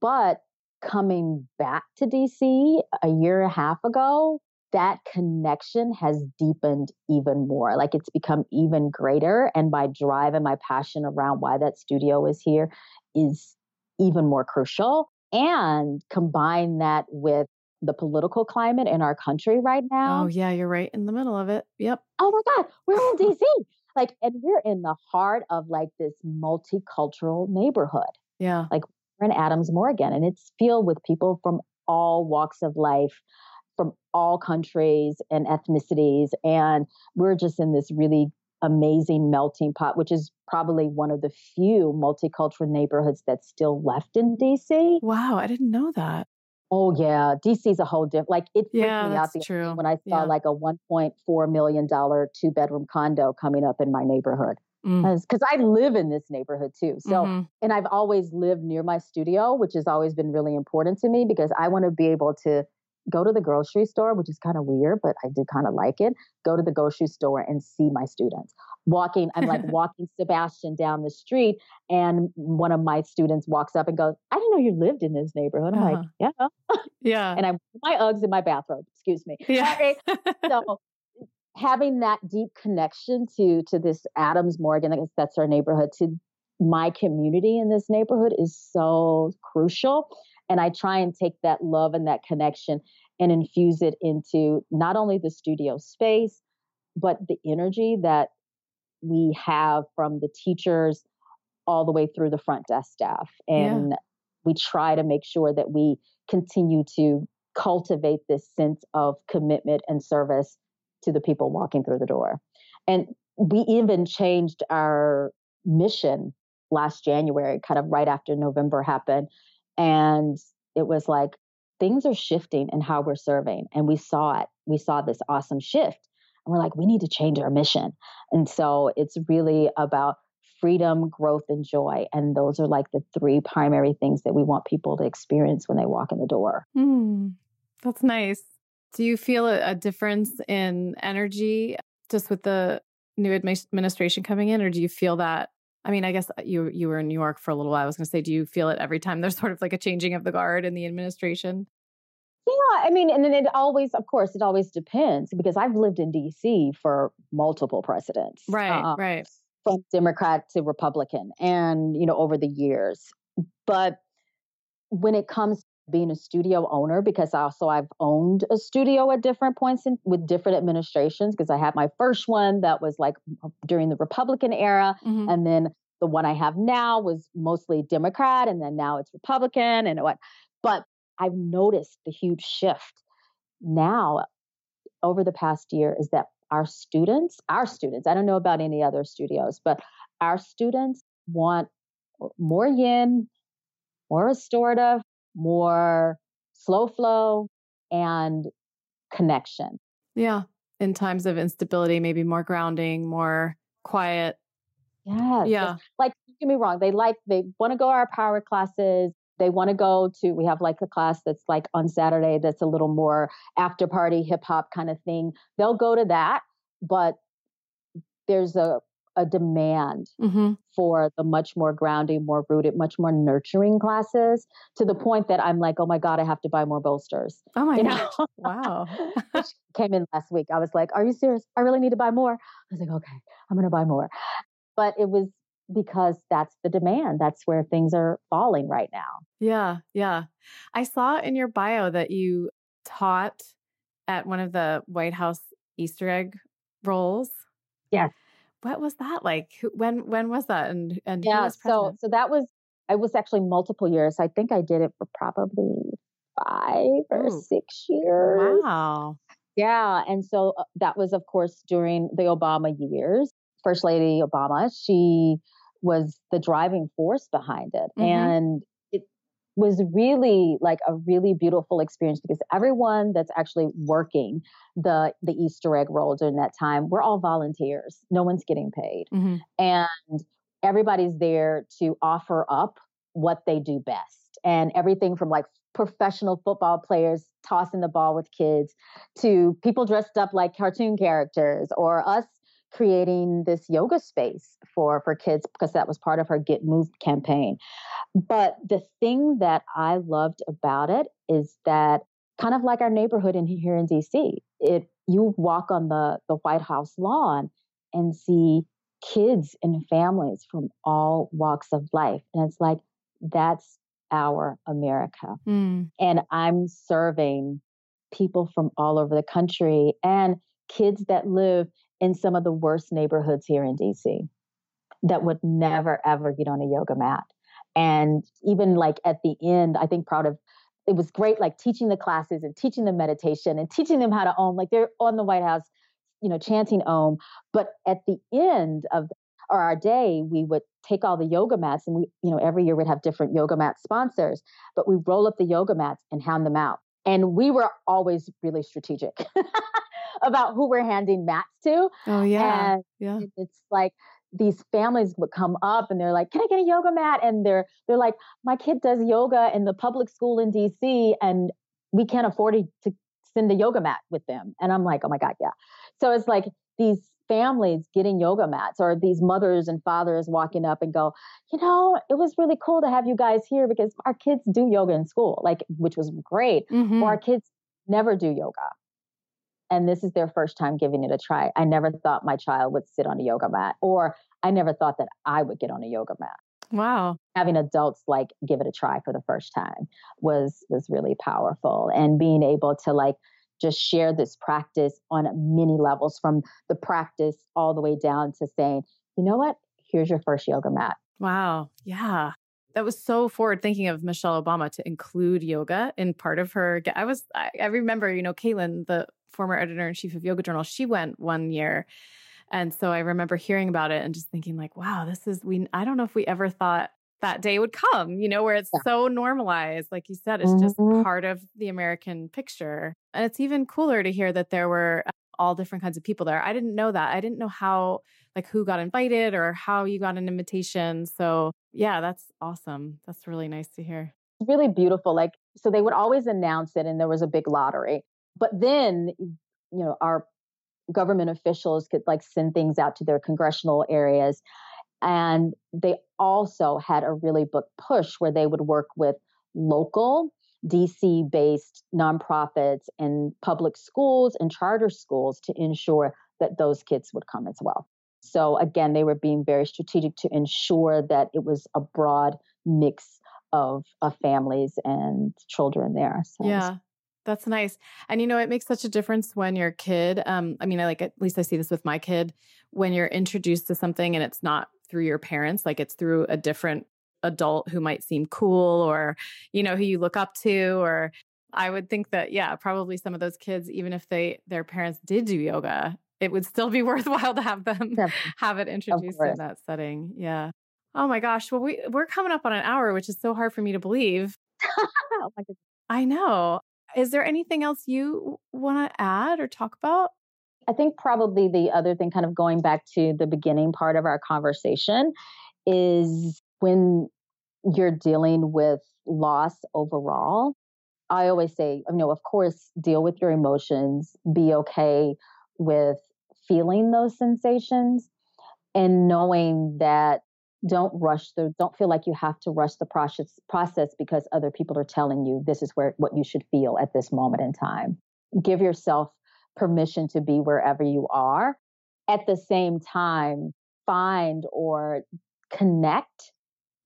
But coming back to DC a year and a half ago, that connection has deepened even more. Like it's become even greater. And my drive and my passion around why that studio is here is even more crucial. And combine that with the political climate in our country right oh, now. Oh, yeah, you're right in the middle of it. Yep. Oh my God, we're in DC. like, and we're in the heart of like this multicultural neighborhood. Yeah. Like we're in Adams Morgan, and it's filled with people from all walks of life, from all countries and ethnicities. And we're just in this really amazing melting pot, which is probably one of the few multicultural neighborhoods that's still left in DC. Wow, I didn't know that. Oh yeah, DC's a whole different. Like it freaked yeah, me out the when I saw yeah. like a 1.4 million dollar two bedroom condo coming up in my neighborhood because mm. I live in this neighborhood too. So, mm-hmm. and I've always lived near my studio, which has always been really important to me because I want to be able to go to the grocery store, which is kind of weird, but I do kind of like it. Go to the grocery store and see my students. Walking, I'm like walking Sebastian down the street, and one of my students walks up and goes, I didn't know you lived in this neighborhood. I'm uh-huh. like, yeah. Yeah. and I'm my Uggs in my bathrobe, excuse me. Yeah. so having that deep connection to to this Adams Morgan, that's, that's our neighborhood, to my community in this neighborhood is so crucial. And I try and take that love and that connection and infuse it into not only the studio space, but the energy that we have from the teachers all the way through the front desk staff. And yeah. we try to make sure that we continue to cultivate this sense of commitment and service to the people walking through the door. And we even changed our mission last January, kind of right after November happened. And it was like things are shifting in how we're serving. And we saw it. We saw this awesome shift. And we're like, we need to change our mission. And so it's really about freedom, growth, and joy. And those are like the three primary things that we want people to experience when they walk in the door. Mm, that's nice. Do you feel a, a difference in energy just with the new administration coming in, or do you feel that? I mean, I guess you you were in New York for a little while. I was going to say, do you feel it every time there's sort of like a changing of the guard in the administration? Yeah, I mean, and then it always, of course, it always depends because I've lived in D.C. for multiple presidents, right, um, right, from Democrat to Republican, and you know, over the years. But when it comes being a studio owner because also I've owned a studio at different points in, with different administrations because I had my first one that was like during the Republican era mm-hmm. and then the one I have now was mostly Democrat and then now it's Republican and what but I've noticed the huge shift now over the past year is that our students our students I don't know about any other studios but our students want more yin more restorative more slow flow and connection. Yeah. In times of instability, maybe more grounding, more quiet. Yeah. Yeah. Like, don't get me wrong. They like, they want to go our power classes. they want to go to, we have like a class that's like on Saturday that's a little more after party hip hop kind of thing. They'll go to that, but there's a a demand mm-hmm. for the much more grounding, more rooted, much more nurturing classes to the point that I'm like, oh my God, I have to buy more bolsters. Oh my God. Wow. came in last week. I was like, are you serious? I really need to buy more. I was like, okay, I'm going to buy more. But it was because that's the demand. That's where things are falling right now. Yeah. Yeah. I saw in your bio that you taught at one of the White House Easter egg rolls. Yes what was that like? When when was that? And and yeah, so so that was I was actually multiple years. I think I did it for probably five or Ooh. six years. Wow. Yeah, and so uh, that was of course during the Obama years. First Lady Obama, she was the driving force behind it, mm-hmm. and was really like a really beautiful experience because everyone that's actually working the the Easter egg roll during that time, we're all volunteers. No one's getting paid. Mm-hmm. And everybody's there to offer up what they do best. And everything from like professional football players tossing the ball with kids to people dressed up like cartoon characters or us creating this yoga space for for kids because that was part of her get moved campaign. But the thing that i loved about it is that kind of like our neighborhood in here in dc it you walk on the the white house lawn and see kids and families from all walks of life. And it's like that's our america. Mm. and i'm serving people from all over the country and kids that live in some of the worst neighborhoods here in DC that would never ever get on a yoga mat. And even like at the end, I think proud of it was great like teaching the classes and teaching them meditation and teaching them how to om like they're on the White House, you know, chanting om. But at the end of or our day, we would take all the yoga mats and we, you know, every year we'd have different yoga mat sponsors, but we roll up the yoga mats and hand them out. And we were always really strategic. about who we're handing mats to. Oh yeah. And yeah. It's like these families would come up and they're like, "Can I get a yoga mat?" And they're they're like, "My kid does yoga in the public school in DC, and we can't afford to send a yoga mat with them." And I'm like, "Oh my god, yeah." So it's like these families getting yoga mats or these mothers and fathers walking up and go, you know, it was really cool to have you guys here because our kids do yoga in school, like which was great. Mm-hmm. Or our kids never do yoga and this is their first time giving it a try. I never thought my child would sit on a yoga mat, or I never thought that I would get on a yoga mat. Wow. Having adults like give it a try for the first time was was really powerful and being able to like just share this practice on many levels from the practice all the way down to saying, "You know what? Here's your first yoga mat." Wow. Yeah. That was so forward thinking of Michelle Obama to include yoga in part of her. I was, I, I remember, you know, Caitlin, the former editor in chief of Yoga Journal, she went one year. And so I remember hearing about it and just thinking like, wow, this is we I don't know if we ever thought that day would come, you know, where it's yeah. so normalized. Like you said, it's mm-hmm. just part of the American picture. And it's even cooler to hear that there were all different kinds of people there. I didn't know that. I didn't know how like who got invited or how you got an invitation. So, yeah, that's awesome. That's really nice to hear. Really beautiful. Like so they would always announce it and there was a big lottery. But then, you know, our government officials could like send things out to their congressional areas. And they also had a really big push where they would work with local DC based nonprofits and public schools and charter schools to ensure that those kids would come as well. So, again, they were being very strategic to ensure that it was a broad mix of, of families and children there. So yeah. That's nice. And you know, it makes such a difference when your kid, um, I mean, I like at least I see this with my kid, when you're introduced to something and it's not through your parents, like it's through a different adult who might seem cool or, you know, who you look up to or I would think that, yeah, probably some of those kids, even if they their parents did do yoga, it would still be worthwhile to have them have it introduced in that setting. Yeah. Oh my gosh. Well, we we're coming up on an hour, which is so hard for me to believe. oh I know. Is there anything else you want to add or talk about? I think probably the other thing, kind of going back to the beginning part of our conversation, is when you're dealing with loss overall, I always say, you know, of course, deal with your emotions, be okay with feeling those sensations and knowing that don't rush the don't feel like you have to rush the process process because other people are telling you this is where what you should feel at this moment in time. Give yourself permission to be wherever you are. At the same time find or connect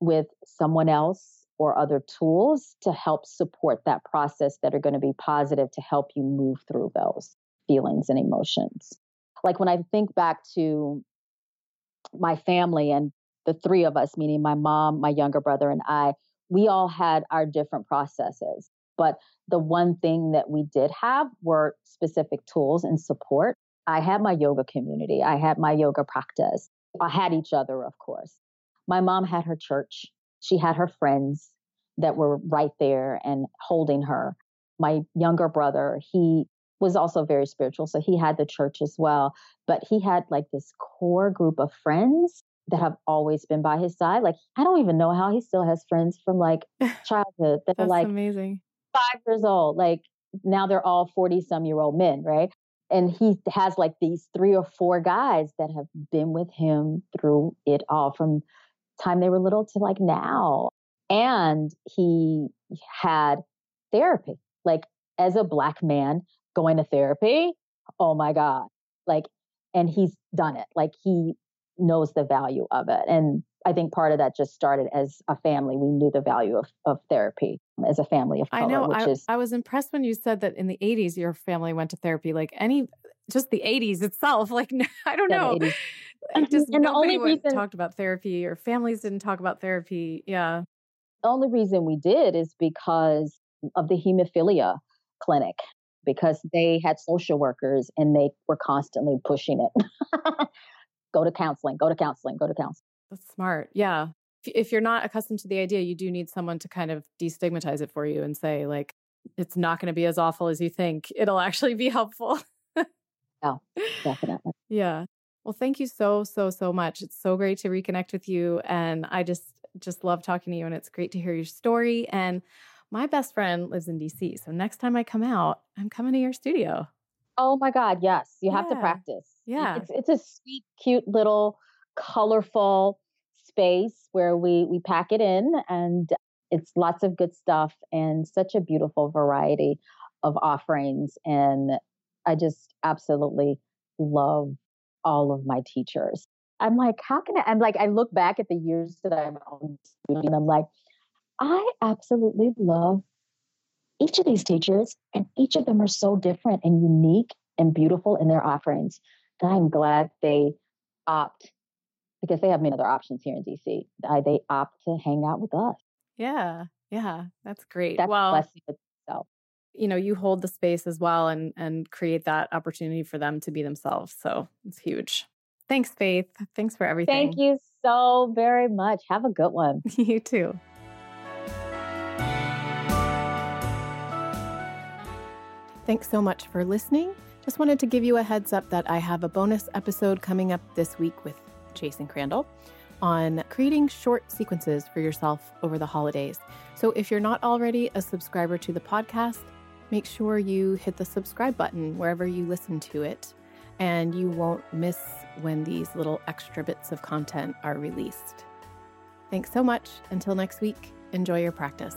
with someone else or other tools to help support that process that are going to be positive to help you move through those feelings and emotions. Like when i think back to my family and the three of us, meaning my mom, my younger brother, and I, we all had our different processes. But the one thing that we did have were specific tools and support. I had my yoga community, I had my yoga practice, I had each other, of course. My mom had her church, she had her friends that were right there and holding her. My younger brother, he was also very spiritual, so he had the church as well. But he had like this core group of friends that have always been by his side. Like I don't even know how he still has friends from like childhood that are like amazing. Five years old. Like now they're all 40 some year old men, right? And he has like these three or four guys that have been with him through it all from time they were little to like now. And he had therapy. Like as a black man going to therapy, oh my God. Like, and he's done it. Like he knows the value of it. And I think part of that just started as a family. We knew the value of, of therapy as a family of color. I know. I, is, I was impressed when you said that in the 80s, your family went to therapy. Like any, just the 80s itself. Like, I don't know. Just and nobody reason, talked about therapy or families didn't talk about therapy. Yeah. The only reason we did is because of the hemophilia clinic because they had social workers and they were constantly pushing it. go to counseling, go to counseling, go to counseling. That's smart. Yeah. If you're not accustomed to the idea, you do need someone to kind of destigmatize it for you and say, like, it's not going to be as awful as you think. It'll actually be helpful. yeah, definitely. Yeah. Well, thank you so, so, so much. It's so great to reconnect with you. And I just, just love talking to you. And it's great to hear your story. And my best friend lives in DC. So next time I come out, I'm coming to your studio. Oh my God, yes. You have to practice. Yeah. It's, it's a sweet, cute little colorful space where we we pack it in and it's lots of good stuff and such a beautiful variety of offerings and I just absolutely love all of my teachers. I'm like, how can I? I'm like, I look back at the years that I'm on student and I'm like, I absolutely love each of these teachers, and each of them are so different and unique and beautiful in their offerings. And I'm glad they opt because they have many other options here in DC. Uh, they opt to hang out with us. Yeah, yeah, that's great. That's well, blessing itself. You know, you hold the space as well and and create that opportunity for them to be themselves. So it's huge. Thanks, Faith. Thanks for everything. Thank you so very much. Have a good one. you too. Thanks so much for listening. Just wanted to give you a heads up that I have a bonus episode coming up this week with Jason Crandell on creating short sequences for yourself over the holidays. So if you're not already a subscriber to the podcast, make sure you hit the subscribe button wherever you listen to it, and you won't miss when these little extra bits of content are released. Thanks so much. Until next week, enjoy your practice.